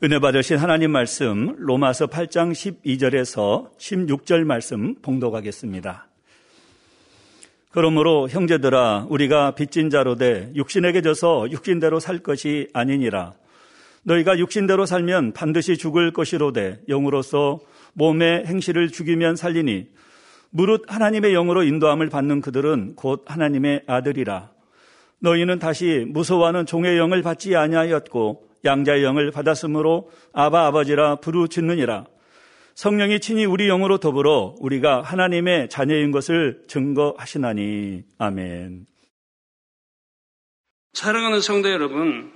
은혜 받으신 하나님 말씀 로마서 8장 12절에서 16절 말씀 봉독하겠습니다. 그러므로 형제들아 우리가 빚진 자로 돼 육신에게 져서 육신대로 살 것이 아니니라 너희가 육신대로 살면 반드시 죽을 것이로되 영으로서 몸의 행실을 죽이면 살리니 무릇 하나님의 영으로 인도함을 받는 그들은 곧 하나님의 아들이라 너희는 다시 무서워하는 종의 영을 받지 아니하였고 양자의 영을 받았으므로 아바 아버지라 부르짖느니라. 성령이 친히 우리 영으로 더불어 우리가 하나님의 자녀인 것을 증거하시나니. 아멘. 사랑하는 성도 여러분,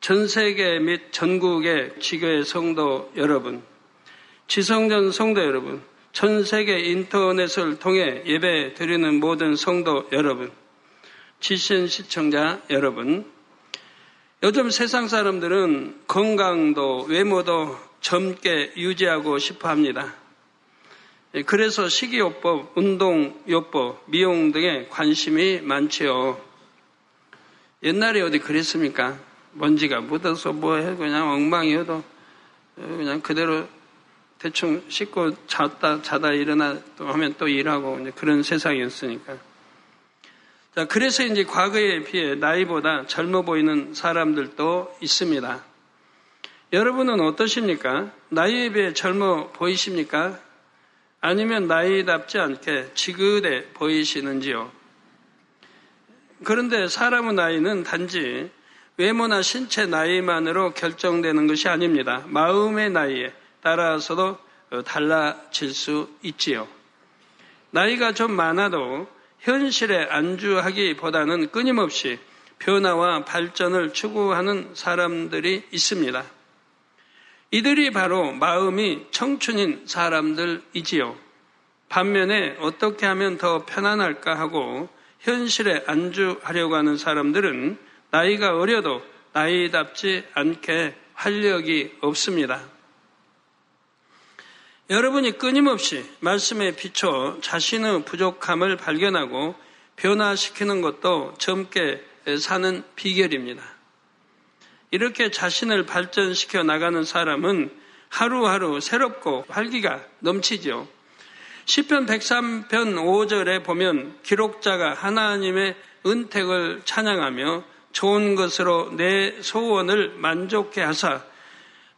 전 세계 및 전국의 지교의 성도 여러분, 지성전 성도 여러분, 전 세계 인터넷을 통해 예배 드리는 모든 성도 여러분, 지신 시청자 여러분, 요즘 세상 사람들은 건강도 외모도 젊게 유지하고 싶어 합니다. 그래서 식이요법, 운동요법, 미용 등에 관심이 많지요. 옛날에 어디 그랬습니까? 먼지가 묻어서 뭐해 그냥 엉망이어도 그냥 그대로 대충 씻고 잤다 자다 일어나 또 하면 또 일하고 그런 세상이었으니까. 자, 그래서 이제 과거에 비해 나이보다 젊어 보이는 사람들도 있습니다. 여러분은 어떠십니까? 나이에 비해 젊어 보이십니까? 아니면 나이답지 않게 지긋해 보이시는지요? 그런데 사람의 나이는 단지 외모나 신체 나이만으로 결정되는 것이 아닙니다. 마음의 나이에 따라서도 달라질 수 있지요. 나이가 좀 많아도 현실에 안주하기보다는 끊임없이 변화와 발전을 추구하는 사람들이 있습니다. 이들이 바로 마음이 청춘인 사람들이지요. 반면에 어떻게 하면 더 편안할까 하고 현실에 안주하려고 하는 사람들은 나이가 어려도 나이답지 않게 활력이 없습니다. 여러분이 끊임없이 말씀에 비춰 자신의 부족함을 발견하고 변화시키는 것도 젊게 사는 비결입니다. 이렇게 자신을 발전시켜 나가는 사람은 하루하루 새롭고 활기가 넘치죠. 10편 103편 5절에 보면 기록자가 하나님의 은택을 찬양하며 좋은 것으로 내 소원을 만족해 하사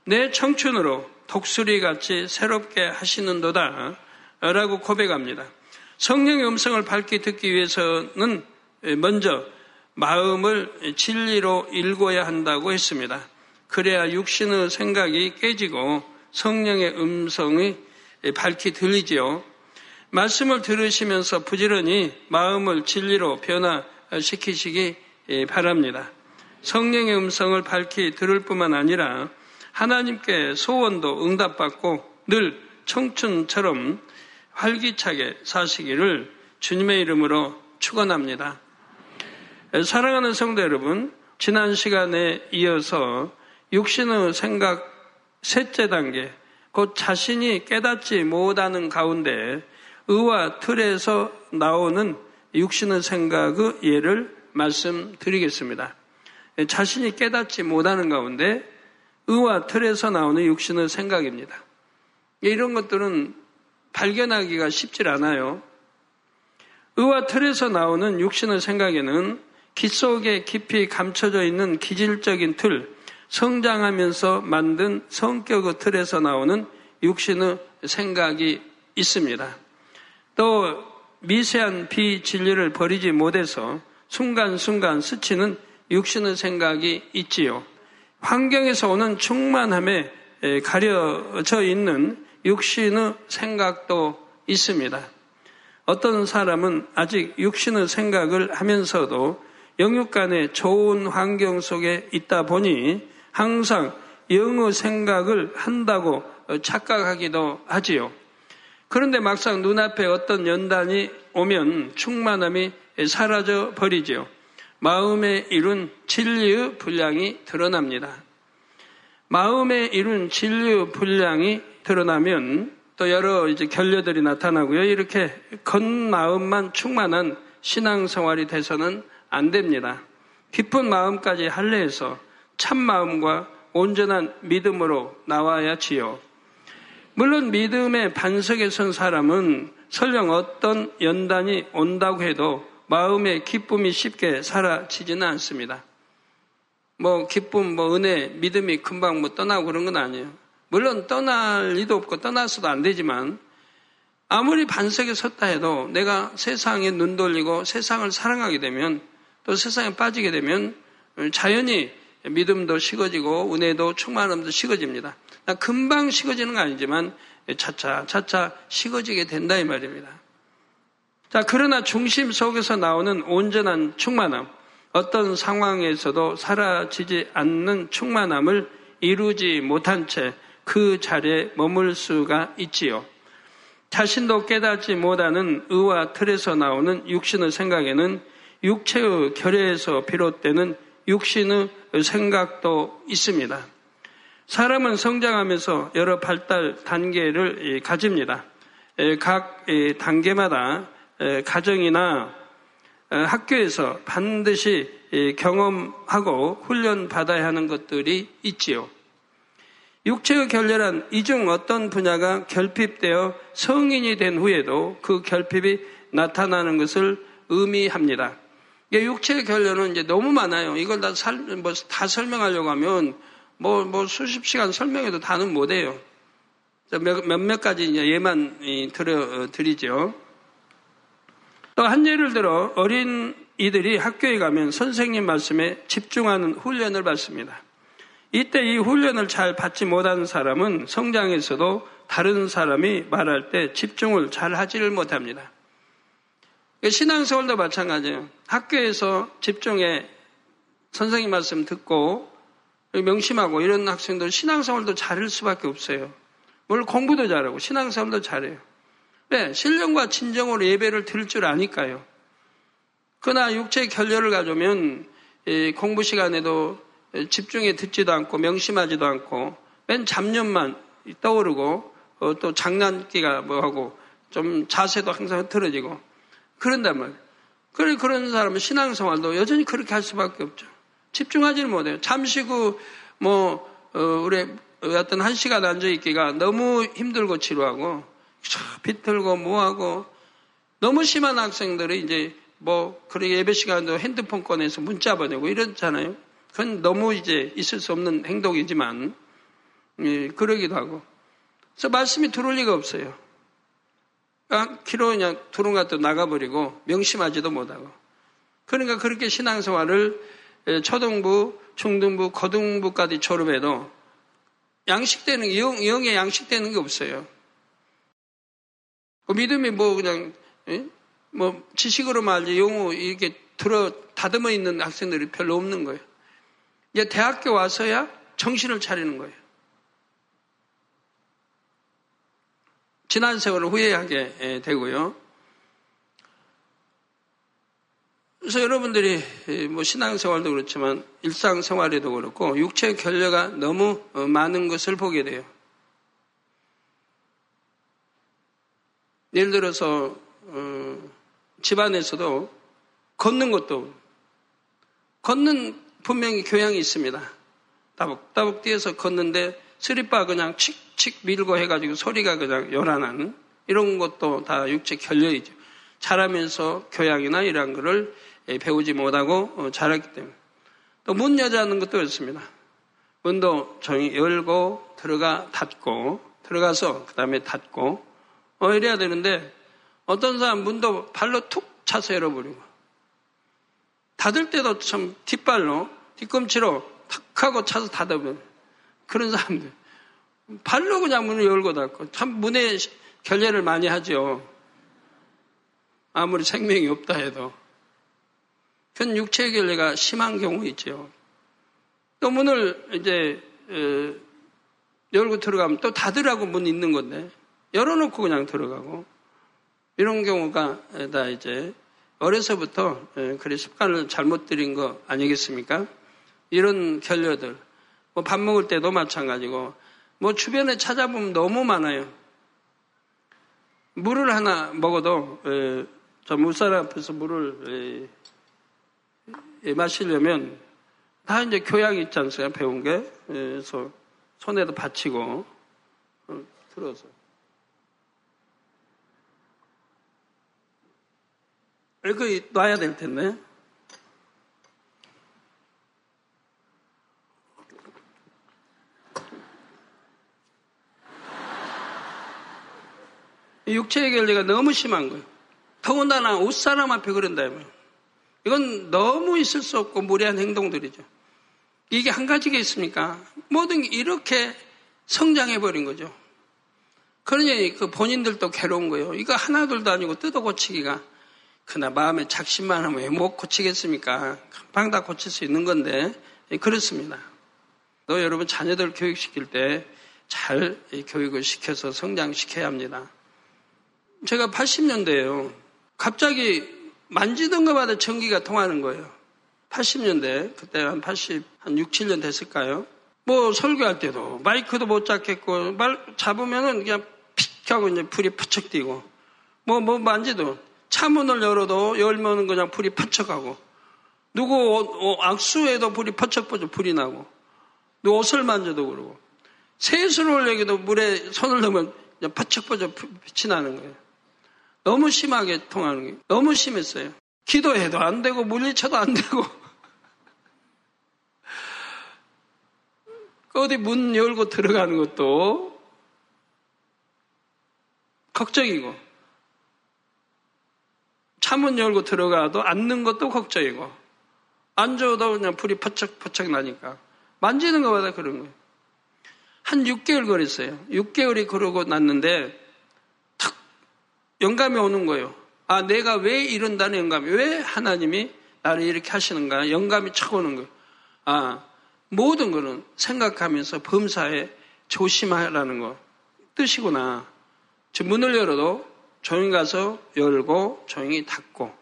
내 청춘으로 독수리 같이 새롭게 하시는도다 라고 고백합니다. 성령의 음성을 밝게 듣기 위해서는 먼저 마음을 진리로 읽어야 한다고 했습니다. 그래야 육신의 생각이 깨지고 성령의 음성이 밝히 들리지요. 말씀을 들으시면서 부지런히 마음을 진리로 변화시키시기 바랍니다. 성령의 음성을 밝히 들을 뿐만 아니라 하나님께 소원도 응답받고 늘 청춘처럼 활기차게 사시기를 주님의 이름으로 축원합니다. 사랑하는 성도 여러분, 지난 시간에 이어서 육신의 생각 셋째 단계, 곧 자신이 깨닫지 못하는 가운데 의와 틀에서 나오는 육신의 생각의 예를 말씀드리겠습니다. 자신이 깨닫지 못하는 가운데 의와 틀에서 나오는 육신의 생각입니다. 이런 것들은 발견하기가 쉽질 않아요. 의와 틀에서 나오는 육신의 생각에는 기 속에 깊이 감춰져 있는 기질적인 틀, 성장하면서 만든 성격의 틀에서 나오는 육신의 생각이 있습니다. 또 미세한 비진리를 버리지 못해서 순간순간 스치는 육신의 생각이 있지요. 환경에서 오는 충만함에 가려져 있는 육신의 생각도 있습니다. 어떤 사람은 아직 육신의 생각을 하면서도 영육 간의 좋은 환경 속에 있다 보니 항상 영의 생각을 한다고 착각하기도 하지요. 그런데 막상 눈앞에 어떤 연단이 오면 충만함이 사라져 버리지요. 마음에 이룬 진리의 분량이 드러납니다. 마음에 이룬 진리의 분량이 드러나면 또 여러 이제 결례들이 나타나고요. 이렇게 겉마음만 충만한 신앙생활이 돼서는 안 됩니다. 깊은 마음까지 할례해서 참 마음과 온전한 믿음으로 나와야 지요. 물론 믿음의 반석에 선 사람은 설령 어떤 연단이 온다고 해도 마음의 기쁨이 쉽게 사라지지는 않습니다. 뭐 기쁨, 뭐 은혜, 믿음이 금방 뭐 떠나고 그런 건 아니에요. 물론 떠날 리도 없고 떠나서도 안 되지만 아무리 반석에 섰다 해도 내가 세상에 눈 돌리고 세상을 사랑하게 되면 또 세상에 빠지게 되면 자연히 믿음도 식어지고 은혜도 충만함도 식어집니다. 금방 식어지는 거 아니지만 차차 차차 식어지게 된다 이 말입니다. 자 그러나 중심 속에서 나오는 온전한 충만함 어떤 상황에서도 사라지지 않는 충만함을 이루지 못한 채 그 자리에 머물 수가 있지요. 자신도 깨닫지 못하는 의와 틀에서 나오는 육신의 생각에는 육체의 결여에서 비롯되는 육신의 생각도 있습니다. 사람은 성장하면서 여러 발달 단계를 가집니다. 각 단계마다 가정이나 학교에서 반드시 경험하고 훈련받아야 하는 것들이 있지요. 육체의 결렬한 이 중 어떤 분야가 결핍되어 성인이 된 후에도 그 결핍이 나타나는 것을 의미합니다. 육체의 결렬은 이제 너무 많아요. 이걸 다, 살, 뭐, 다 설명하려고 하면 뭐, 뭐 수십 시간 설명해도 다는 못해요. 몇, 몇몇 가지 이제 예만 들어 어, 드리죠. 또 한 예를 들어 어린 이들이 학교에 가면 선생님 말씀에 집중하는 훈련을 받습니다. 이때 이 훈련을 잘 받지 못하는 사람은 성장에서도 다른 사람이 말할 때 집중을 잘 하지를 못합니다. 신앙생활도 마찬가지예요. 학교에서 집중해 선생님 말씀 듣고 명심하고 이런 학생들 신앙생활도 잘할 수밖에 없어요. 물론 공부도 잘하고 신앙생활도 잘해요. 네, 신령과 진정으로 예배를 드릴 줄 아니까요. 그러나 육체의 결렬을 가져오면 공부 시간에도 집중해 듣지도 않고 명심하지도 않고 맨 잡념만 떠오르고 어, 또 장난기가 뭐하고 좀 자세도 항상 흐트러지고 그런단 말이에요. 그런 사람은 신앙생활도 여전히 그렇게 할 수밖에 없죠. 집중하지는 못해요. 잠시 후 뭐 어, 우리 어떤 한 시간 앉아 있기가 너무 힘들고 지루하고 비틀고 뭐하고 너무 심한 학생들이 이제 뭐 그런 예배 시간도 핸드폰 꺼내서 문자 보내고 이렇잖아요. 그건 너무 이제 있을 수 없는 행동이지만 예, 그러기도 하고. 그래서 말씀이 들어올 리가 없어요. 키로 그냥 두루가또 나가버리고 명심하지도 못하고. 그러니까 그렇게 신앙생활을 예, 초등부, 중등부, 고등부까지 졸업해도 양식되는 영, 영에 양식되는 게 없어요. 그 믿음이 뭐 그냥 예? 뭐 지식으로 말지 영어 이렇게 들어 다듬어 있는 학생들이 별로 없는 거예요. 이제 대학교 와서야 정신을 차리는 거예요. 지난 세월을 후회하게 되고요. 그래서 여러분들이 뭐 신앙생활도 그렇지만 일상생활에도 그렇고 육체 결례가 너무 어, 많은 것을 보게 돼요. 예를 들어서 어, 집안에서도 걷는 것도 걷는 분명히 교양이 있습니다. 따복 따복 뛰어서 걷는데 스리빠 그냥 칙칙 밀고 해가지고 소리가 그냥 요란한 이런 것도 다 육체 결렬이죠. 자라면서 교양이나 이런 거를 배우지 못하고 어, 자랐기 때문에. 또 문 여자는 것도 그렇습니다. 문도 정이 열고 들어가 닫고 들어가서 그 다음에 닫고 어 이래야 되는데 어떤 사람 문도 발로 툭 차서 열어버리고 닫을 때도 참 뒷발로, 뒤꿈치로 탁 하고 차서 닫아버려. 그런 사람들. 발로 그냥 문을 열고 닫고. 참 문에 결례를 많이 하죠. 아무리 생명이 없다 해도. 그건 육체 결례가 심한 경우 있죠. 또 문을 이제, 어, 열고 들어가면 또 닫으라고 문 있는 건데, 열어놓고 그냥 들어가고, 이런 경우가 다 이제 어려서부터 예, 그래 습관을 잘못 들인 거 아니겠습니까? 이런 결례들, 뭐 밥 먹을 때도 마찬가지고, 뭐 주변에 찾아보면 너무 많아요. 물을 하나 먹어도 예, 저 물살 앞에서 물을 예, 마시려면 다 이제 교양이 있지 않습니까? 배운 게. 예, 그래서 손에도 받치고, 어, 들어서. 이렇게 놔야 될 텐데. 육체의 결례가 너무 심한 거예요. 더군다나 옷사람 앞에 그런다면 이건 너무 있을 수 없고 무례한 행동들이죠. 이게 한 가지가 있습니까? 모든 게 이렇게 성장해 버린 거죠. 그러니 그 본인들도 괴로운 거예요. 이거 하나둘도 아니고 뜯어 고치기가. 그나 마음에 작심만 하면 왜 못 고치겠습니까? 금방 다 고칠 수 있는 건데, 그렇습니다. 또 여러분 자녀들 교육시킬 때 잘 교육을 시켜서 성장시켜야 합니다. 제가 80년대에요. 갑자기 만지던 것마다 전기가 통하는 거예요. 80년대, 그때 한 80, 한 6, 7년 됐을까요? 뭐 설교할 때도 마이크도 못 잡겠고, 말 잡으면은 그냥 픽 하고 이제 불이 푸척 뛰고, 뭐, 뭐 만지도 차문을 열어도 열면은 그냥 불이 푸척하고, 누구 어, 악수에도 불이 퍼쩍퍼쩍 불이 나고, 누구 옷을 만져도 그러고, 세수를 올려도 물에 손을 넣으면 퍼쩍퍼쩍 빛이 나는 거예요. 너무 심하게 통하는 게 너무 심했어요. 기도해도 안 되고 물리쳐도 안 되고 어디 문 열고 들어가는 것도 걱정이고 차문 열고 들어가도 앉는 것도 걱정이고 앉아도 그냥 불이 퍼쩍퍼쩍 나니까 만지는 것보다 그런 거예요. 한 6개월 걸렸어요. 6개월이 그러고 났는데 영감이 오는 거예요. 아, 내가 왜 이런다는 영감이, 왜 하나님이 나를 이렇게 하시는가? 영감이 쳐 오는 거예요. 아, 모든 거는 생각하면서 범사에 조심하라는 거. 뜻이구나. 즉, 문을 열어도 조용히 가서 열고 조용히 닫고.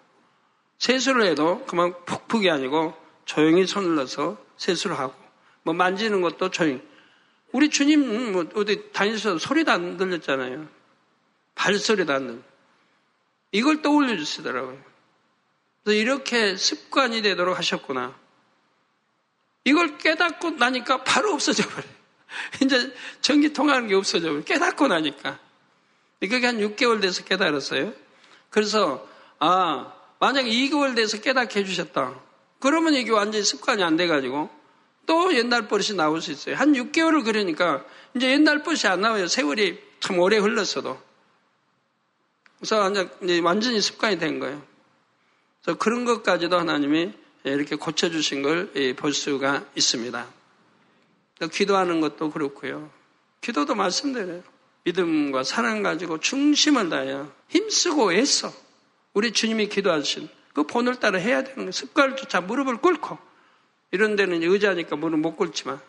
세수를 해도 그만 푹푹이 아니고 조용히 손을 넣어서 세수를 하고. 뭐 만지는 것도 조용히. 우리 주님 뭐 어디 다니셔서 소리도 안 들렸잖아요. 발소리도 안 들려. 이걸 떠올려 주시더라고요. 그래서 이렇게 습관이 되도록 하셨구나. 이걸 깨닫고 나니까 바로 없어져 버려요. 이제 전기 통하는 게 없어져 버려요. 깨닫고 나니까. 그게 한 6개월 돼서 깨달았어요. 그래서, 아, 만약에 2개월 돼서 깨닫게 해주셨다. 그러면 이게 완전히 습관이 안 돼가지고 또 옛날 버릇이 나올 수 있어요. 한 6개월을 그러니까 이제 옛날 버릇이 안 나와요. 세월이 참 오래 흘렀어도. 그래서 완전히 습관이 된 거예요. 그래서 그런 것까지도 하나님이 이렇게 고쳐주신 걸 볼 수가 있습니다. 기도하는 것도 그렇고요. 기도도 말씀드려요. 믿음과 사랑 가지고 중심을 다해요. 힘쓰고 애써. 우리 주님이 기도하신 그 본을 따라 해야 되는 거예요. 습관을 쫓아 무릎을 꿇고. 이런 데는 의자니까 무릎 못 꿇지만.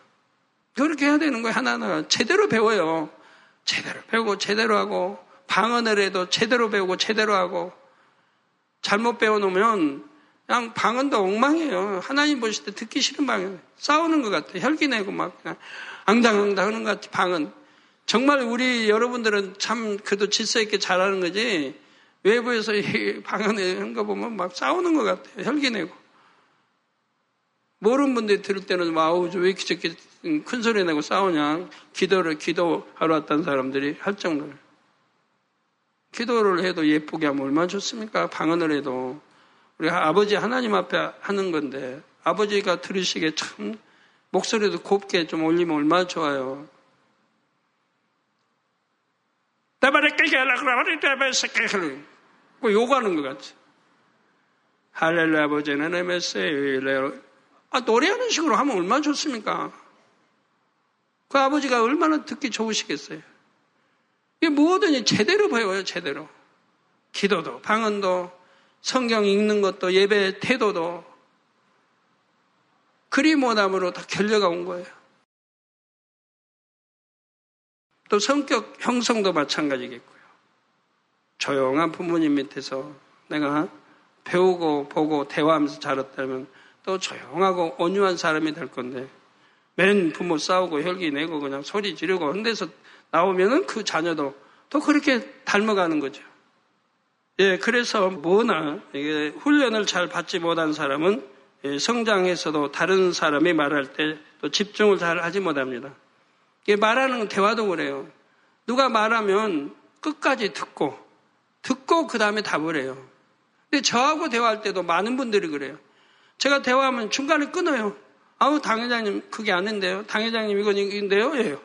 그렇게 해야 되는 거예요. 하나하나. 제대로 배워요. 제대로 배우고 제대로 하고 방언을 해도 제대로 배우고 제대로 하고 잘못 배워놓으면 그냥 방언도 엉망이에요. 하나님 보실 때 듣기 싫은 방언. 싸우는 것 같아. 혈기 내고 막 그냥 앙당앙당 하는 것 같아. 방언. 정말 우리 여러분들은 참 그래도 질서 있게 잘하는 거지 외부에서 방언을 하는 거 보면 막 싸우는 것 같아요. 혈기 내고. 모르는 분들이 들을 때는 와우, 왜 이렇게 저렇게 큰 소리 내고 싸우냐. 기도를, 기도하러 왔다는 사람들이 할 정도로. 기도를 해도 예쁘게 하면 얼마나 좋습니까? 방언을 해도. 우리 아버지 하나님 앞에 하는 건데, 아버지가 들으시기에 참, 목소리도 곱게 좀 올리면 얼마나 좋아요. 나발에 끌게 하려고 나발에 나발에 새끼 하려고. 뭐 요구하는 것 같지. 할렐루야 아버지는 에메세요. 아, 노래하는 식으로 하면 얼마나 좋습니까? 그 아버지가 얼마나 듣기 좋으시겠어요? 이게 뭐든지 제대로 배워요, 제대로. 기도도, 방언도, 성경 읽는 것도, 예배 태도도, 그리 못함으로 다 결려가 온 거예요. 또 성격 형성도 마찬가지겠고요. 조용한 부모님 밑에서 내가 배우고 보고 대화하면서 자랐다면 또 조용하고 온유한 사람이 될 건데 맨 부모 싸우고 혈기 내고 그냥 소리 지르고 흔데서 나오면은 그 자녀도 또 그렇게 닮아가는 거죠. 예, 그래서 뭐나 이게 훈련을 잘 받지 못한 사람은 예, 성장해서도 다른 사람이 말할 때 또 집중을 잘 하지 못합니다. 말하는 대화도 그래요. 누가 말하면 끝까지 듣고, 듣고 그 다음에 답을 해요. 근데 저하고 대화할 때도 많은 분들이 그래요. 제가 대화하면 중간에 끊어요. 아우, 당회장님, 그게 아닌데요. 당회장님, 이건 이건데요. 예요.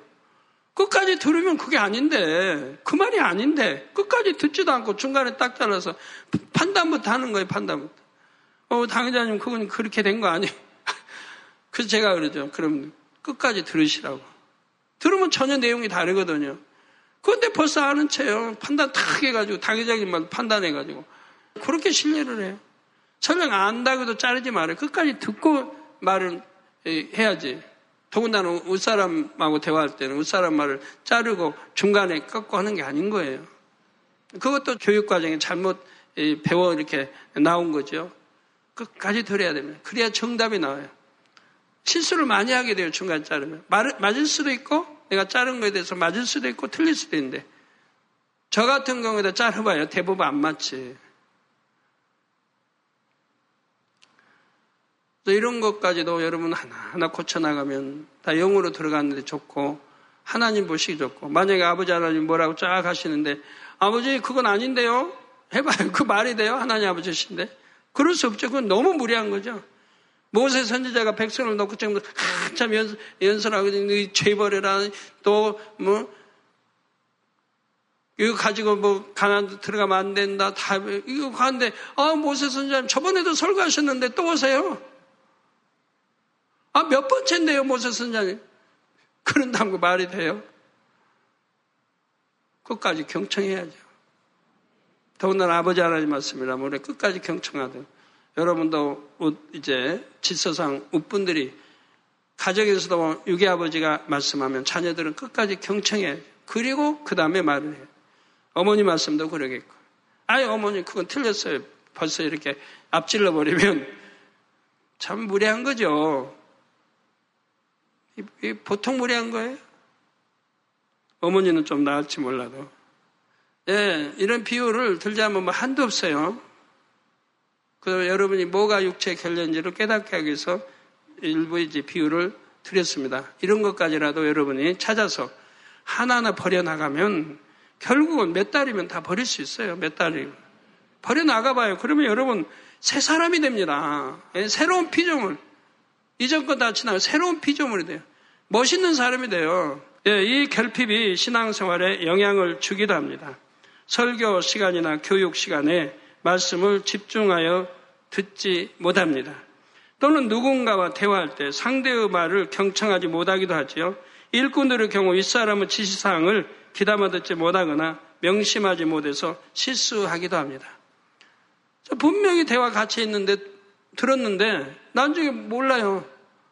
끝까지 들으면 그게 아닌데, 그 말이 아닌데, 끝까지 듣지도 않고 중간에 딱 잘라서 판단부터 하는 거예요, 판단부터. 어, 당회장님, 그건 그렇게 된 거 아니에요. 그래서 제가 그러죠. 그럼 끝까지 들으시라고. 들으면 전혀 내용이 다르거든요. 그런데 벌써 아는 채요. 판단 탁 해가지고, 당회장님만 판단해가지고. 그렇게 신뢰를 해요. 설령 안다고 해도 자르지 말아요. 끝까지 듣고 말을 해야지. 더군다나 웃사람하고 대화할 때는 웃사람 말을 자르고 중간에 꺾고 하는 게 아닌 거예요. 그것도 교육과정에 잘못 배워 이렇게 나온 거죠. 끝까지 들어야 됩니다. 그래야 정답이 나와요. 실수를 많이 하게 돼요, 중간 자르면. 맞을 수도 있고, 내가 자른 거에 대해서 맞을 수도 있고, 틀릴 수도 있는데, 저 같은 경우에도 자르봐요. 대부분 안 맞지. 또 이런 것까지도 여러분 하나하나 고쳐나가면 다 영으로 들어갔는데 좋고, 하나님 보시기 좋고, 만약에 아버지 하나님 뭐라고 쫙 하시는데, 아버지, 그건 아닌데요? 해봐요. 그 말이 돼요? 하나님 아버지신데? 그럴 수 없죠. 그건 너무 무리한 거죠. 모세 선지자가 백성을 놓고 지금 한참 연, 연설하고 죄버려라 또뭐 이거 가지고 뭐 가난 들어가면 안 된다 다 이거 가는데 아 모세 선지자님 저번에도 설교하셨는데 또 오세요. 아 몇 번째인데요 모세 선지자님 그런다고 말이 돼요? 끝까지 경청해야죠. 더군다나 아버지 하나님 말씀이라면 우리 끝까지 경청하든 여러분도 이제 질서상 웃분들이 가정에서도 유괴 아버지가 말씀하면 자녀들은 끝까지 경청해. 그리고 그 다음에 말을 해요. 어머니 말씀도 그러겠고. 아예 어머니 그건 틀렸어요. 벌써 이렇게 앞질러 버리면 참 무례한 거죠. 보통 무례한 거예요. 어머니는 좀 나을지 몰라도. 예, 이런 비유를 들자면 뭐 한도 없어요. 그 여러분이 뭐가 육체의 결례인지를 깨닫게 하기 위해서 일부 이제 비유를 드렸습니다. 이런 것까지라도 여러분이 찾아서 하나하나 버려나가면 결국은 몇 달이면 다 버릴 수 있어요. 몇 달이면. 버려나가봐요. 그러면 여러분 새 사람이 됩니다. 예, 새로운 피조물. 이전 거 다 지나고 새로운 피조물이 돼요. 멋있는 사람이 돼요. 예, 이 결핍이 신앙생활에 영향을 주기도 합니다. 설교 시간이나 교육 시간에 말씀을 집중하여 듣지 못합니다. 또는 누군가와 대화할 때 상대의 말을 경청하지 못하기도 하지요. 일꾼들의 경우 윗사람의 지시사항을 귀담아 듣지 못하거나 명심하지 못해서 실수하기도 합니다. 분명히 대화 같이 있는데 들었는데 나중에 몰라요.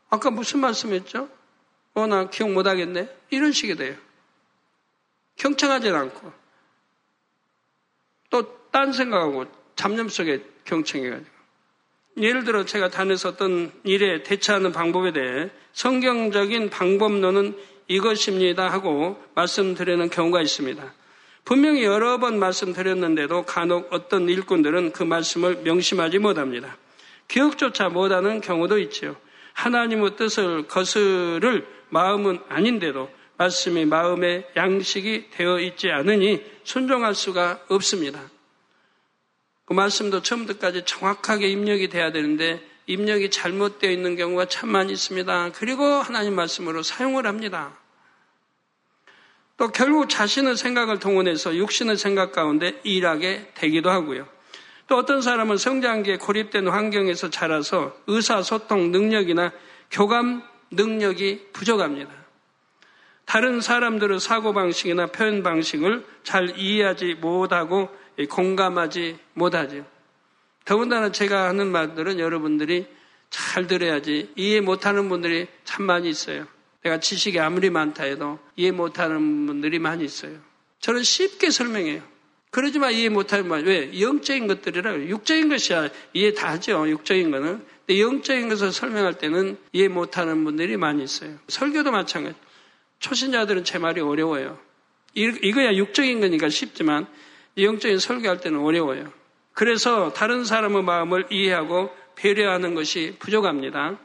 아까 무슨 말씀했죠? 어, 나 기억 못하겠네. 이런 식이 돼요. 경청하지 않고 또 딴 생각하고 잡념 속에 경청해가지고. 예를 들어 제가 어떤 일에 대처하는 방법에 대해 성경적인 방법론은 이것입니다 하고 말씀드리는 경우가 있습니다. 분명히 여러 번 말씀드렸는데도 간혹 어떤 일꾼들은 그 말씀을 명심하지 못합니다. 기억조차 못하는 경우도 있지요. 하나님의 뜻을 거스를 마음은 아닌데도 말씀이 마음의 양식이 되어 있지 않으니 순종할 수가 없습니다. 그 말씀도 처음부터까지 정확하게 입력이 돼야 되는데 입력이 잘못되어 있는 경우가 참 많이 있습니다. 그리고 하나님 말씀으로 사용을 합니다. 또 결국 자신의 생각을 동원해서 육신의 생각 가운데 일하게 되기도 하고요. 또 어떤 사람은 성장기에 고립된 환경에서 자라서 의사소통 능력이나 교감 능력이 부족합니다. 다른 사람들의 사고방식이나 표현 방식을 잘 이해하지 못하고 공감하지 못하죠. 더군다나 제가 하는 말들은 여러분들이 잘 들어야지 이해 못하는 분들이 참 많이 있어요. 내가 지식이 아무리 많다 해도 이해 못하는 분들이 많이 있어요. 저는 쉽게 설명해요. 그러지만 이해 못하는 말, 왜? 영적인 것들이라 육적인 것이야 이해 다 하죠. 육적인 거는. 근데 영적인 것을 설명할 때는 이해 못하는 분들이 많이 있어요. 설교도 마찬가지. 초신자들은 제 말이 어려워요. 이거야 육적인 거니까 쉽지만 영적인 설교할 때는 어려워요. 그래서 다른 사람의 마음을 이해하고 배려하는 것이 부족합니다.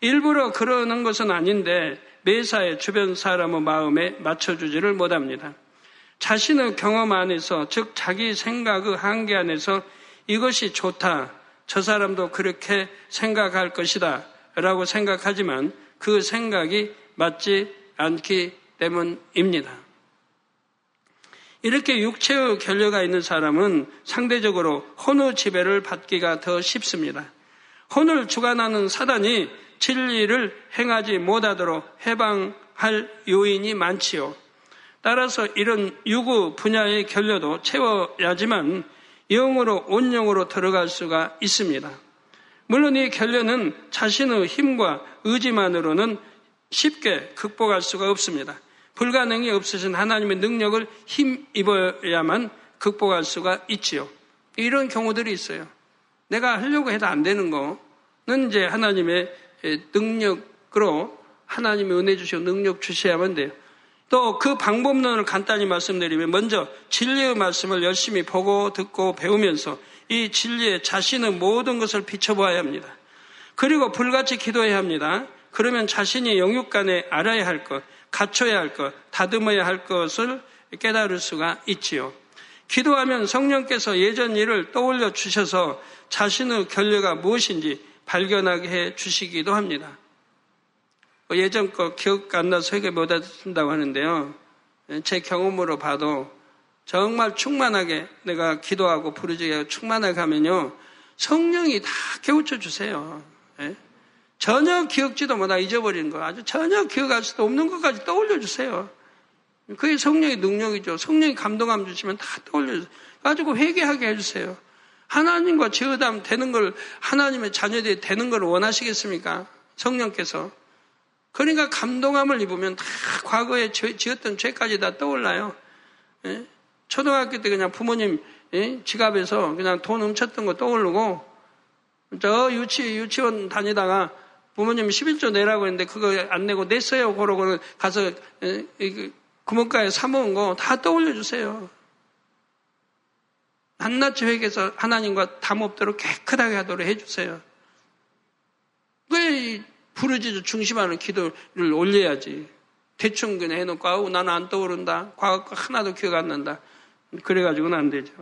일부러 그러는 것은 아닌데 매사에 주변 사람의 마음에 맞춰주지를 못합니다. 자신의 경험 안에서, 즉 자기 생각의 한계 안에서 이것이 좋다. 저 사람도 그렇게 생각할 것이다. 라고 생각하지만 그 생각이 맞지 않기 때문입니다. 이렇게 육체의 결여가 있는 사람은 상대적으로 혼의 지배를 받기가 더 쉽습니다. 혼을 주관하는 사단이 진리를 행하지 못하도록 해방할 요인이 많지요. 따라서 이런 유구 분야의 결여도 채워야지만 영으로 온영으로 들어갈 수가 있습니다. 물론 이 결여는 자신의 힘과 의지만으로는 쉽게 극복할 수가 없습니다. 불가능이 없으신 하나님의 능력을 힘입어야만 극복할 수가 있지요. 이런 경우들이 있어요. 내가 하려고 해도 안 되는 거는 이제 하나님의 능력으로 하나님의 은혜 주시고 능력 주셔야만 돼요. 또 그 방법론을 간단히 말씀드리면 먼저 진리의 말씀을 열심히 보고 듣고 배우면서 이 진리에 자신의 모든 것을 비춰보아야 합니다. 그리고 불같이 기도해야 합니다. 그러면 자신이 영육간에 알아야 할 것, 갖춰야 할 것, 다듬어야 할 것을 깨달을 수가 있지요. 기도하면 성령께서 예전 일을 떠올려 주셔서 자신의 결례가 무엇인지 발견하게 해 주시기도 합니다. 뭐 예전 거 기억 안 나서 회개 못 하신다고 하는데요. 제 경험으로 봐도 정말 충만하게 내가 기도하고 부르짖어 충만하게 하면요. 성령이 다 깨우쳐 주세요. 예? 전혀 기억지도 못하고 잊어버리는 거 아주 전혀 기억할 수도 없는 것까지 떠올려 주세요. 그게 성령의 능력이죠. 성령이 감동함 주시면 다 떠올려 주세요. 가지고 회개하게 해주세요. 하나님과 제어담 되는 걸 하나님의 자녀들이 되는 걸 원하시겠습니까? 성령께서. 그러니까 감동함을 입으면 다 과거에 지었던 죄까지 다 떠올라요. 예? 초등학교 때 그냥 부모님 예? 지갑에서 그냥 돈 훔쳤던 거 떠오르고 저 유치, 유치원 다니다가 부모님이 11조 내라고 했는데 그거 안 내고 냈어요. 그러고는 가서 예? 구멍가에 사모은 거 다 떠올려 주세요. 한낱이 회개해서 하나님과 담 없도록 깨끗하게 하도록 해주세요. 왜 부르짖어 중심하는 기도를 올려야지. 대충 그냥 해놓고 아우 나는 안 떠오른다. 과거 거 하나도 기억 안 난다. 그래가지고는 안 되죠.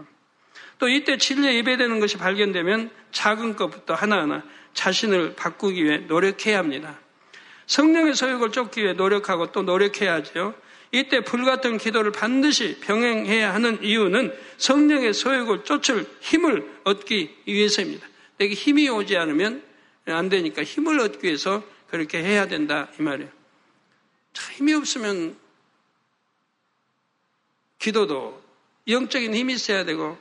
또 이때 진리에 예배되는 것이 발견되면 작은 것부터 하나하나 자신을 바꾸기 위해 노력해야 합니다. 성령의 소욕을 쫓기 위해 노력하고 또 노력해야죠. 이때 불같은 기도를 반드시 병행해야 하는 이유는 성령의 소욕을 쫓을 힘을 얻기 위해서입니다. 내게 힘이 오지 않으면 안 되니까 힘을 얻기 위해서 그렇게 해야 된다 이 말이에요. 힘이 없으면 기도도 영적인 힘이 있어야 되고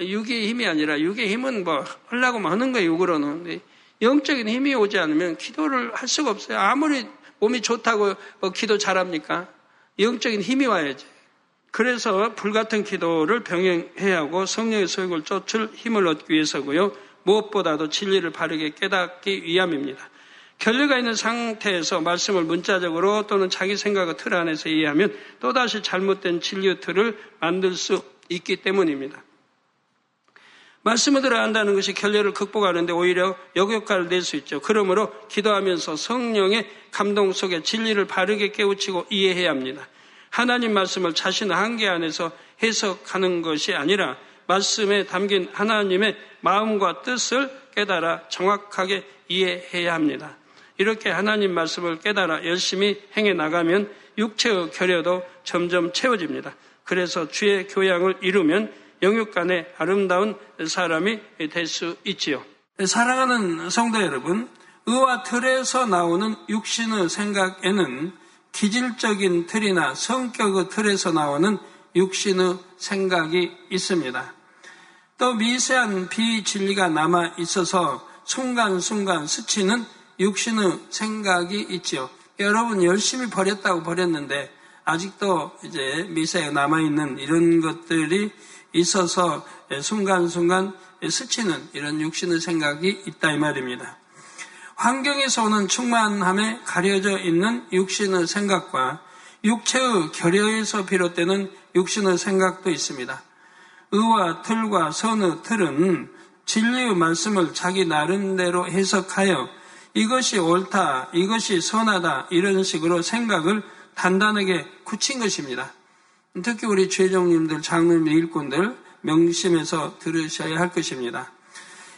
육의 힘이 아니라 육의 힘은 뭐 하려고 하는 거예요 육으로는 영적인 힘이 오지 않으면 기도를 할 수가 없어요. 아무리 몸이 좋다고 뭐 기도 잘합니까? 영적인 힘이 와야지. 그래서 불같은 기도를 병행해야 하고 성령의 소욕을 쫓을 힘을 얻기 위해서고요. 무엇보다도 진리를 바르게 깨닫기 위함입니다. 결례가 있는 상태에서 말씀을 문자적으로 또는 자기 생각의 틀 안에서 이해하면 또다시 잘못된 진리의 틀을 만들 수 있기 때문입니다. 말씀을 들어야 한다는 것이 결례를 극복하는데 오히려 역효과를 낼 수 있죠. 그러므로 기도하면서 성령의 감동 속에 진리를 바르게 깨우치고 이해해야 합니다. 하나님 말씀을 자신의 한계 안에서 해석하는 것이 아니라 말씀에 담긴 하나님의 마음과 뜻을 깨달아 정확하게 이해해야 합니다. 이렇게 하나님 말씀을 깨달아 열심히 행해 나가면 육체의 결여도 점점 채워집니다. 그래서 주의 교양을 이루면 영육간의 아름다운 사람이 될 수 있지요. 사랑하는 성도 여러분, 의와 틀에서 나오는 육신의 생각에는 기질적인 틀이나 성격의 틀에서 나오는 육신의 생각이 있습니다. 또 미세한 비진리가 남아 있어서 순간순간 스치는 육신의 생각이 있지요. 여러분 열심히 버렸다고 버렸는데 아직도 이제 미세에 남아 있는 이런 것들이 있어서 순간순간 스치는 이런 육신의 생각이 있다 이 말입니다. 환경에서 오는 충만함에 가려져 있는 육신의 생각과 육체의 결여에서 비롯되는 육신의 생각도 있습니다. 의와 틀과 선의 틀은 진리의 말씀을 자기 나름대로 해석하여 이것이 옳다, 이것이 선하다, 이런 식으로 생각을 단단하게 굳힌 것입니다. 특히 우리 죄종님들, 장로님, 일꾼들 명심해서 들으셔야 할 것입니다.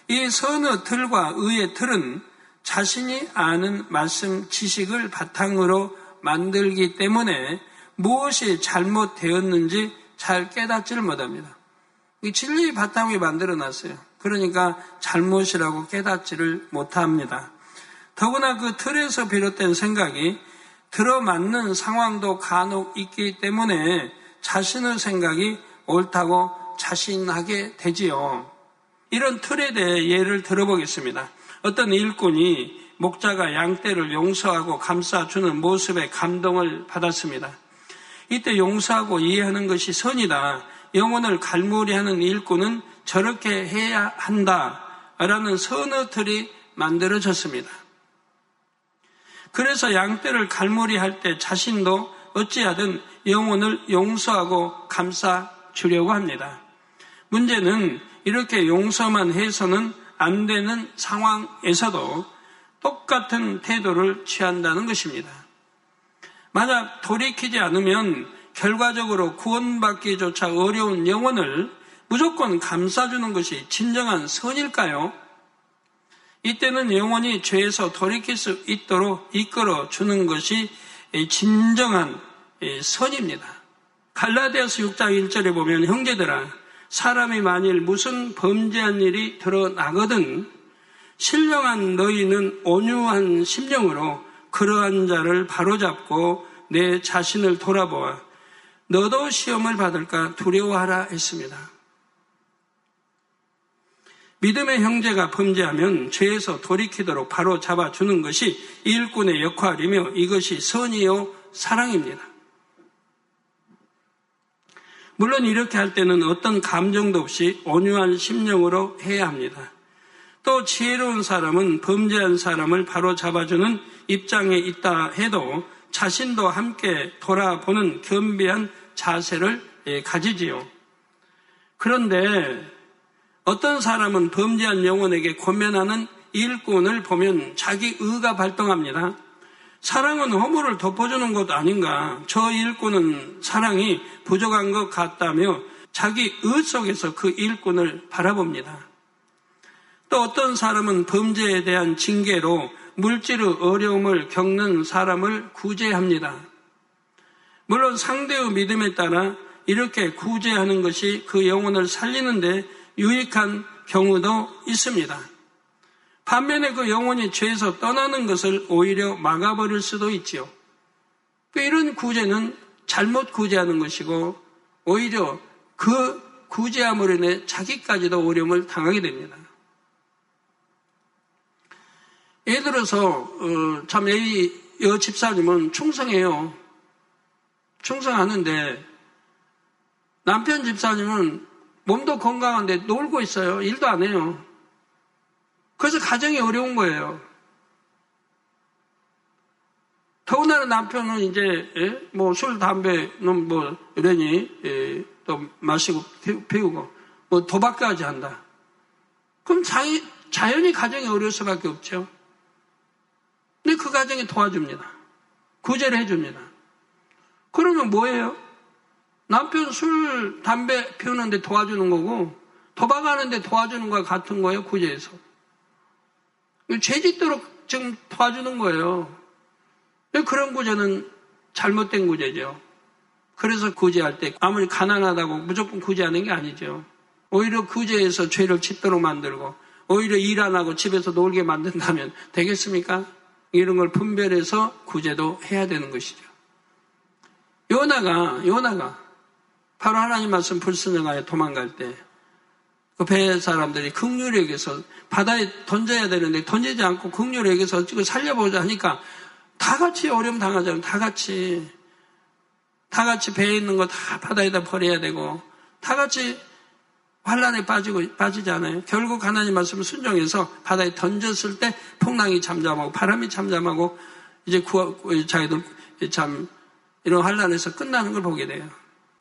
이 선의 틀과 의의 틀은 자신이 아는 말씀 지식을 바탕으로 만들기 때문에 무엇이 잘못되었는지 잘 깨닫지를 못합니다. 이 진리의 바탕이 만들어 놨어요. 그러니까 잘못이라고 깨닫지를 못합니다. 더구나 그 틀에서 비롯된 생각이 들어맞는 상황도 간혹 있기 때문에 자신의 생각이 옳다고 자신하게 되지요. 이런 틀에 대해 예를 들어보겠습니다. 어떤 일꾼이 목자가 양떼를 용서하고 감싸주는 모습에 감동을 받았습니다. 이때 용서하고 이해하는 것이 선이다. 영혼을 갈무리하는 일꾼은 저렇게 해야 한다. 라는 선의 틀이 만들어졌습니다. 그래서 양떼를 갈무리할 때 자신도 어찌하든 영혼을 용서하고 감싸 주려고 합니다. 문제는 이렇게 용서만 해서는 안 되는 상황에서도 똑같은 태도를 취한다는 것입니다. 만약 돌이키지 않으면 결과적으로 구원받기조차 어려운 영혼을 무조건 감싸주는 것이 진정한 선일까요? 이때는 영혼이 죄에서 돌이킬 수 있도록 이끌어 주는 것이 진정한 선입니다. 갈라디아서 6장 1절에 보면 형제들아 사람이 만일 무슨 범죄한 일이 드러나거든 신령한 너희는 온유한 심령으로 그러한 자를 바로잡고 내 자신을 돌아보아 너도 시험을 받을까 두려워하라 했습니다. 믿음의 형제가 범죄하면 죄에서 돌이키도록 바로 잡아주는 것이 일꾼의 역할이며 이것이 선이요 사랑입니다. 물론 이렇게 할 때는 어떤 감정도 없이 온유한 심령으로 해야 합니다. 또 지혜로운 사람은 범죄한 사람을 바로 잡아주는 입장에 있다 해도 자신도 함께 돌아보는 겸비한 자세를 예, 가지지요. 그런데 어떤 사람은 범죄한 영혼에게 권면하는 일꾼을 보면 자기 의가 발동합니다. 사랑은 허물을 덮어주는 것 아닌가. 저 일꾼은 사랑이 부족한 것 같다며 자기 의 속에서 그 일꾼을 바라봅니다. 또 어떤 사람은 범죄에 대한 징계로 물질의 어려움을 겪는 사람을 구제합니다. 물론 상대의 믿음에 따라 이렇게 구제하는 것이 그 영혼을 살리는데 유익한 경우도 있습니다. 반면에 그 영혼이 죄에서 떠나는 것을 오히려 막아버릴 수도 있지요. 그 이런 구제는 잘못 구제하는 것이고 오히려 그 구제함으로 인해 자기까지도 어려움을 당하게 됩니다. 예를 들어서 어, 참 A 여 집사님은 충성해요. 충성하는데 남편 집사님은 몸도 건강한데 놀고 있어요. 일도 안 해요. 그래서 가정이 어려운 거예요. 더군다나 남편은 이제 예? 뭐술 담배는 뭐 이러니 예, 또 마시고 피우고 뭐 도박까지 한다. 그럼 자기, 자연히 가정이 어려울 수밖에 없죠. 근데 그 가정이 도와줍니다. 구제를 해줍니다. 그러면 뭐예요? 남편 술, 담배 피우는데 도와주는 거고, 도박하는데 도와주는 거와 같은 거예요, 구제에서. 죄짓도록 지금 도와주는 거예요. 그런 구제는 잘못된 구제죠. 그래서 구제할 때 아무리 가난하다고 무조건 구제하는 게 아니죠. 오히려 구제에서 죄를 짓도록 만들고, 오히려 일 안 하고 집에서 놀게 만든다면 되겠습니까? 이런 걸 분별해서 구제도 해야 되는 것이죠. 요나가, 요나가, 바로 하나님 말씀 불순종하여 도망갈 때, 그 배 사람들이 극률에게서 바다에 던져야 되는데 던지지 않고 극률에게서 지금 살려보자 하니까 다 같이 어려움 당하잖아요. 다 같이. 다 같이 배에 있는 거 다 바다에다 버려야 되고, 다 같이 환란에 빠지고 빠지잖아요. 결국 하나님 말씀을 순종해서 바다에 던졌을 때 풍랑이 잠잠하고 바람이 잠잠하고 이제 구, 자기들 참 이런 환란에서 끝나는 걸 보게 돼요.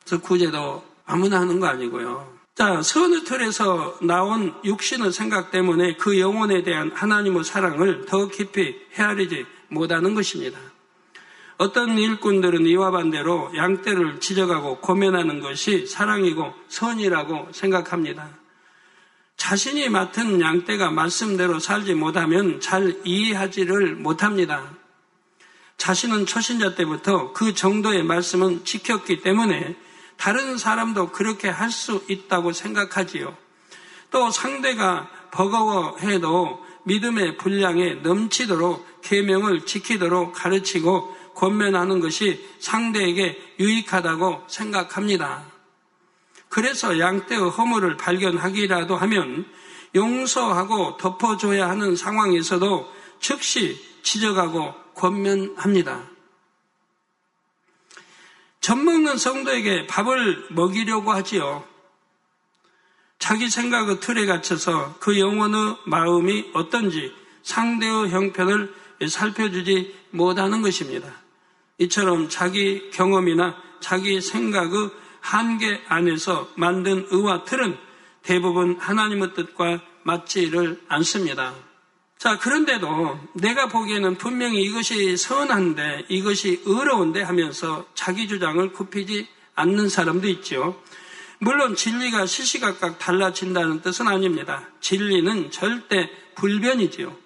그래서 구제도 아무나 하는 거 아니고요. 자, 선의 틀에서 나온 육신의 생각 때문에 그 영혼에 대한 하나님의 사랑을 더 깊이 헤아리지 못하는 것입니다. 어떤 일꾼들은 이와 반대로 양떼를 지적하고 고면하는 것이 사랑이고 선이라고 생각합니다. 자신이 맡은 양떼가 말씀대로 살지 못하면 잘 이해하지를 못합니다. 자신은 초신자 때부터 그 정도의 말씀은 지켰기 때문에 다른 사람도 그렇게 할 수 있다고 생각하지요. 또 상대가 버거워해도 믿음의 분량에 넘치도록 계명을 지키도록 가르치고 권면하는 것이 상대에게 유익하다고 생각합니다. 그래서 양떼의 허물을 발견하기라도 하면 용서하고 덮어줘야 하는 상황에서도 즉시 지적하고 권면합니다. 젖 먹는 성도에게 밥을 먹이려고 하지요. 자기 생각의 틀에 갇혀서 그 영혼의 마음이 어떤지 상대의 형편을 살펴주지 못하는 것입니다. 이처럼 자기 경험이나 자기 생각의 한계 안에서 만든 의와 틀은 대부분 하나님의 뜻과 맞지를 않습니다. 자, 그런데도 내가 보기에는 분명히 이것이 선한데, 이것이 의로운데 하면서 자기 주장을 굽히지 않는 사람도 있죠. 물론 진리가 시시각각 달라진다는 뜻은 아닙니다. 진리는 절대 불변이지요.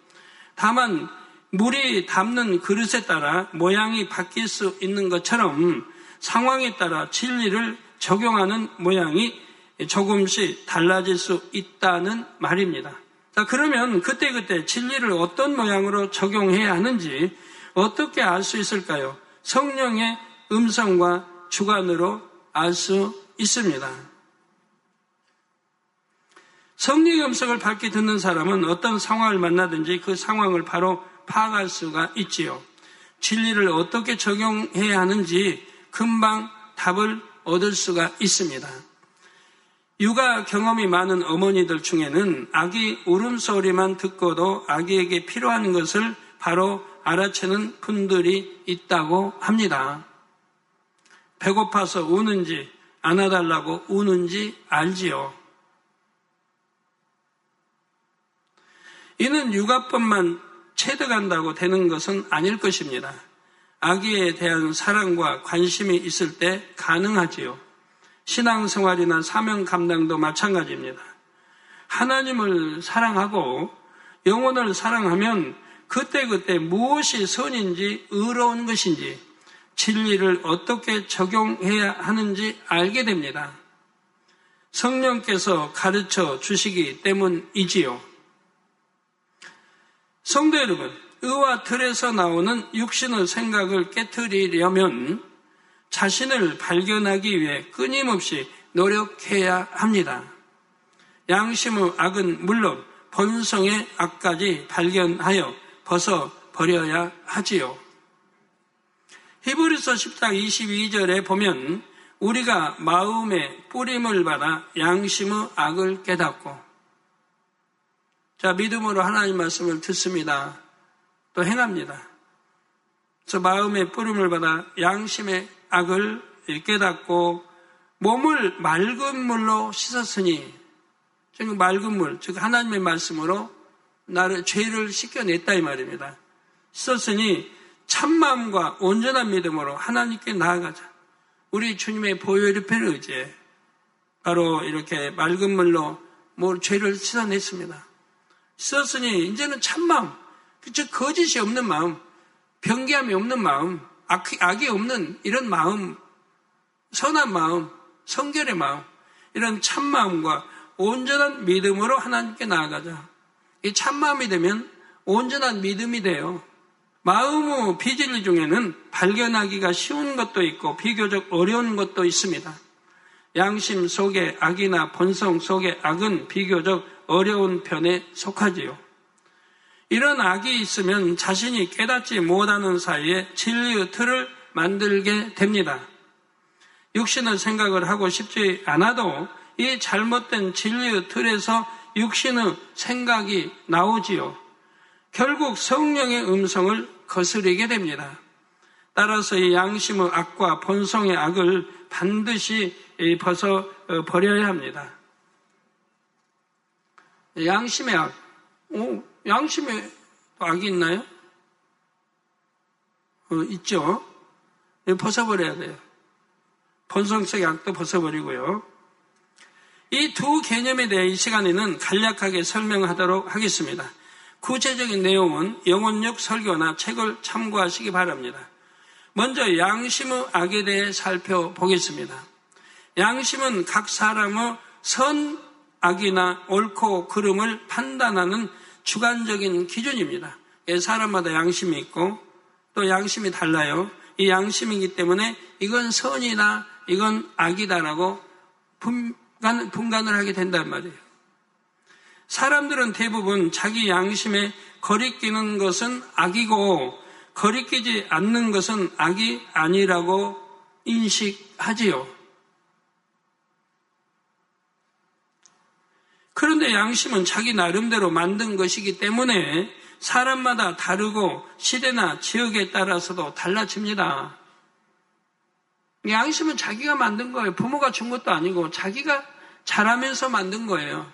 다만 물이 담는 그릇에 따라 모양이 바뀔 수 있는 것처럼 상황에 따라 진리를 적용하는 모양이 조금씩 달라질 수 있다는 말입니다. 자, 그러면 그때그때 진리를 어떤 모양으로 적용해야 하는지 어떻게 알 수 있을까요? 성령의 음성과 주관으로 알 수 있습니다. 성령의 음성을 밝게 듣는 사람은 어떤 상황을 만나든지 그 상황을 바로 파악할 수가 있지요. 진리를 어떻게 적용해야 하는지 금방 답을 얻을 수가 있습니다. 육아 경험이 많은 어머니들 중에는 아기 울음소리만 듣고도 아기에게 필요한 것을 바로 알아채는 분들이 있다고 합니다. 배고파서 우는지 안아달라고 우는지 알지요. 이는 육아법만 체득한다고 되는 것은 아닐 것입니다. 아기에 대한 사랑과 관심이 있을 때 가능하지요. 신앙생활이나 사명 감당도 마찬가지입니다. 하나님을 사랑하고 영혼을 사랑하면 그때그때 무엇이 선인지 의로운 것인지 진리를 어떻게 적용해야 하는지 알게 됩니다. 성령께서 가르쳐 주시기 때문이지요. 성도 여러분, 의와 틀에서 나오는 육신의 생각을 깨뜨리려면 자신을 발견하기 위해 끊임없이 노력해야 합니다. 양심의 악은 물론 본성의 악까지 발견하여 벗어 버려야 하지요. 히브리서 10장 22절에 보면 우리가 마음의 뿌림을 받아 양심의 악을 깨닫고 자, 믿음으로 하나님 말씀을 듣습니다. 또 행합니다. 저 마음의 뿌림을 받아 양심의 악을 깨닫고 몸을 맑은 물로 씻었으니 즉 맑은 물, 즉 하나님의 말씀으로 나를 죄를 씻겨냈다 이 말입니다. 씻었으니 참마음과 온전한 믿음으로 하나님께 나아가자. 우리 주님의 보혈의 피를 의지해 바로 이렇게 맑은 물로 뭐 죄를 씻어냈습니다. 썼으니 이제는 참마음, 즉 거짓이 없는 마음, 변기함이 없는 마음, 악이 없는 이런 마음, 선한 마음, 성결의 마음, 이런 참마음과 온전한 믿음으로 하나님께 나아가자. 이 참마음이 되면 온전한 믿음이 돼요. 마음의 비진리 중에는 발견하기가 쉬운 것도 있고 비교적 어려운 것도 있습니다. 양심 속의 악이나 본성 속의 악은 비교적 어려운 편에 속하지요. 이런 악이 있으면 자신이 깨닫지 못하는 사이에 진리의 틀을 만들게 됩니다. 육신의 생각을 하고 싶지 않아도 이 잘못된 진리의 틀에서 육신의 생각이 나오지요. 결국 성령의 음성을 거스르게 됩니다. 따라서 이 양심의 악과 본성의 악을 반드시 벗어 버려야 합니다. 양심의 악. 오, 양심의 악이 있나요? 어, 있죠. 벗어버려야 돼요. 본성적 악도 벗어버리고요. 이 두 개념에 대해 이 시간에는 간략하게 설명하도록 하겠습니다. 구체적인 내용은 영혼력 설교나 책을 참고하시기 바랍니다. 먼저 양심의 악에 대해 살펴보겠습니다. 양심은 각 사람의 선, 악이나 옳고 그름을 판단하는 주관적인 기준입니다. 예, 사람마다 양심이 있고 또 양심이 달라요. 이 양심이기 때문에 이건 선이다, 이건 악이다라고 분간, 분간을 하게 된단 말이에요. 사람들은 대부분 자기 양심에 거리끼는 것은 악이고 거리끼지 않는 것은 악이 아니라고 인식하지요. 그런데 양심은 자기 나름대로 만든 것이기 때문에 사람마다 다르고 시대나 지역에 따라서도 달라집니다. 양심은 자기가 만든 거예요. 부모가 준 것도 아니고 자기가 자라면서 만든 거예요.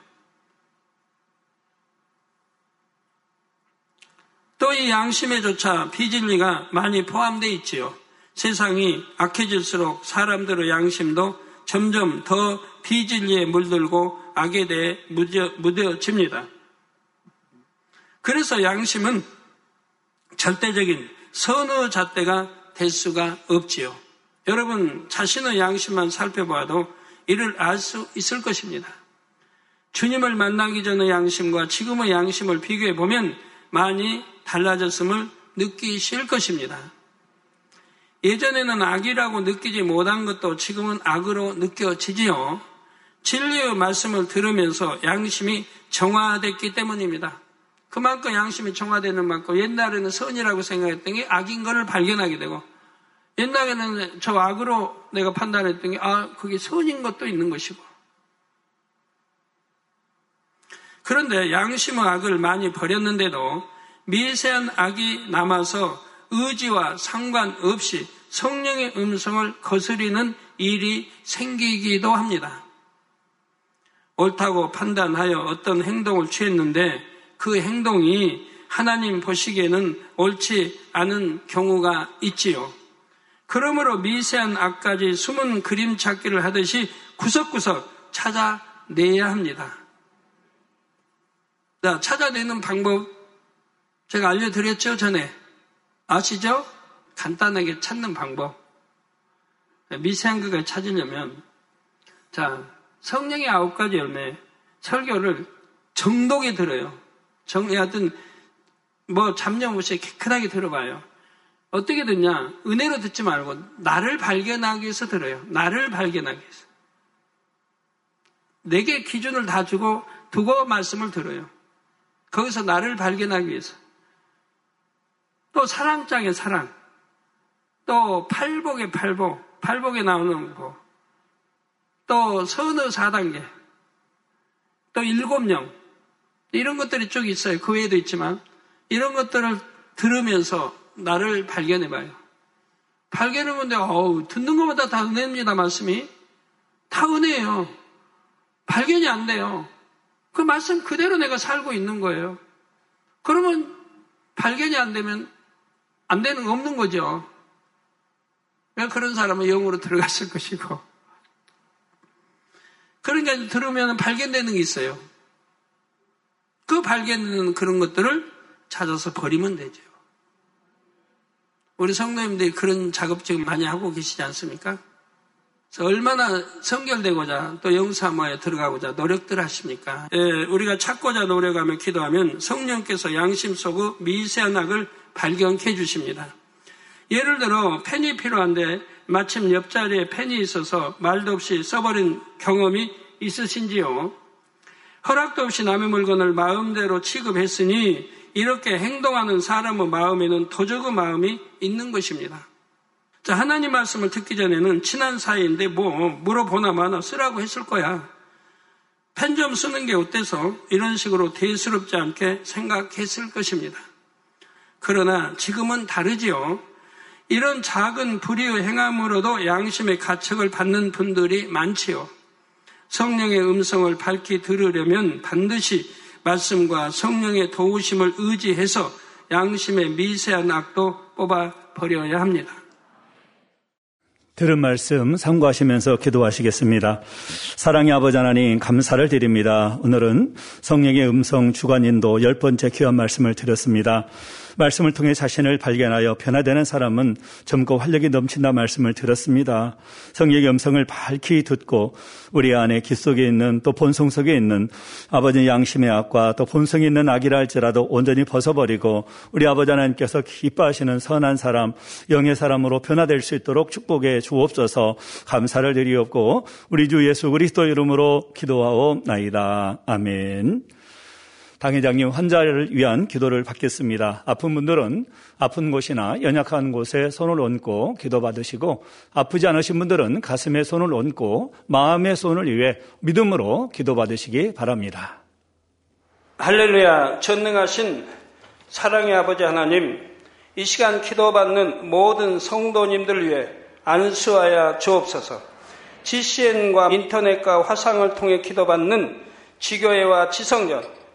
또 이 양심에조차 비진리가 많이 포함되어 있지요. 세상이 악해질수록 사람들의 양심도 점점 더 비진리에 물들고 악에 대해 무뎌, 무뎌집니다. 그래서 양심은 절대적인 선의 잣대가 될 수가 없지요. 여러분 자신의 양심만 살펴봐도 이를 알 수 있을 것입니다. 주님을 만나기 전의 양심과 지금의 양심을 비교해 보면 많이 달라졌음을 느끼실 것입니다. 예전에는 악이라고 느끼지 못한 것도 지금은 악으로 느껴지지요. 진리의 말씀을 들으면서 양심이 정화됐기 때문입니다. 그만큼 양심이 정화되는 만큼 옛날에는 선이라고 생각했던 게 악인 것을 발견하게 되고 옛날에는 저 악으로 내가 판단했던 게, 아, 그게 선인 것도 있는 것이고. 그런데 양심의 악을 많이 버렸는데도 미세한 악이 남아서 의지와 상관없이 성령의 음성을 거스리는 일이 생기기도 합니다. 옳다고 판단하여 어떤 행동을 취했는데 그 행동이 하나님 보시기에는 옳지 않은 경우가 있지요. 그러므로 미세한 악까지 숨은 그림 찾기를 하듯이 구석구석 찾아내야 합니다. 자, 찾아내는 방법 제가 알려드렸죠, 전에. 아시죠? 간단하게 찾는 방법. 미세한 것을 찾으려면, 자, 성령의 아홉 가지 열매, 설교를 정독에 들어요. 정, 하여튼, 뭐, 잡념 없이 깨끗하게 들어봐요. 어떻게 듣냐? 은혜로 듣지 말고, 나를 발견하기 위해서 들어요. 나를 발견하기 위해서. 내게 기준을 다 주고, 두고 말씀을 들어요. 거기서 나를 발견하기 위해서. 또 사랑장의 사랑. 또 팔복의 팔복. 팔복에 나오는 거. 또 선의 4단계, 또 일곱령, 이런 것들이 쭉 있어요. 그 외에도 있지만, 이런 것들을 들으면서 나를 발견해봐요. 발견해보는데, 어우, 듣는 것마다 다 은혜입니다, 말씀이. 다 은혜예요. 발견이 안 돼요. 그 말씀 그대로 내가 살고 있는 거예요. 그러면 발견이 안 되면 안 되는 거 없는 거죠. 왜 그런 사람은 영으로 들어갔을 것이고. 그러니까 들으면 발견되는 게 있어요. 그 발견되는 그런 것들을 찾아서 버리면 되죠. 우리 성도님들이 그런 작업 지금 많이 하고 계시지 않습니까? 얼마나 성결되고자 또 영사모에 들어가고자 노력들 하십니까? 예, 우리가 찾고자 노력하며 기도하면 성령께서 양심 속의 미세한 악을 발견해 주십니다. 예를 들어 펜이 필요한데 마침 옆자리에 펜이 있어서 말도 없이 써버린 경험이 있으신지요? 허락도 없이 남의 물건을 마음대로 취급했으니 이렇게 행동하는 사람의 마음에는 도적의 마음이 있는 것입니다. 자, 하나님 말씀을 듣기 전에는 친한 사이인데 뭐 물어보나 마나 쓰라고 했을 거야. 펜 좀 쓰는 게 어때서 이런 식으로 대수롭지 않게 생각했을 것입니다. 그러나 지금은 다르지요. 이런 작은 불의의 행함으로도 양심의 가책을 받는 분들이 많지요. 성령의 음성을 밝히 들으려면 반드시 말씀과 성령의 도우심을 의지해서 양심의 미세한 악도 뽑아 버려야 합니다. 들은 말씀 상고하시면서 기도하시겠습니다. 사랑의 아버지 하나님 감사를 드립니다. 오늘은 성령의 음성 주관인도 열 번째 귀한 말씀을 드렸습니다. 말씀을 통해 자신을 발견하여 변화되는 사람은 젊고 활력이 넘친다 말씀을 들었습니다. 성령의 음성을 밝히 듣고 우리 안에 기 속에 있는 또 본성 속에 있는 아버지 양심의 악과 또 본성이 있는 악이라 할지라도 온전히 벗어버리고 우리 아버지 하나님께서 기뻐하시는 선한 사람, 영의 사람으로 변화될 수 있도록 축복해 주옵소서 감사를 드리옵고 우리 주 예수 그리스도 이름으로 기도하옵나이다. 아멘. 당회장님 환자를 위한 기도를 받겠습니다. 아픈 분들은 아픈 곳이나 연약한 곳에 손을 얹고 기도 받으시고 아프지 않으신 분들은 가슴에 손을 얹고 마음의 손을 위해 믿음으로 기도 받으시기 바랍니다. 할렐루야 전능하신 사랑의 아버지 하나님 이 시간 기도받는 모든 성도님들 위해 안수하여 주옵소서 GCN과 인터넷과 화상을 통해 기도받는 지교회와 지성전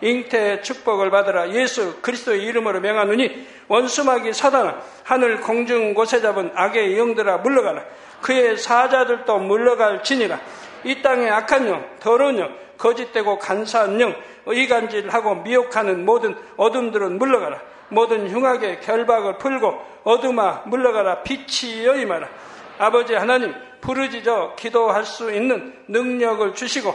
잉태의 축복을 받으라. 예수 그리스도의 이름으로 명하노니 원수마귀 사단아 하늘 공중 곳에 잡은 악의 영들아 물러가라. 그의 사자들도 물러갈 지니라. 이 땅의 악한 영 더러운 영 거짓되고 간사한 영 의간질하고 미혹하는 모든 어둠들은 물러가라. 모든 흉악의 결박을 풀고 어둠아 물러가라. 빛이 여 임하라. 아버지 하나님 부르짖어 기도할 수 있는 능력을 주시고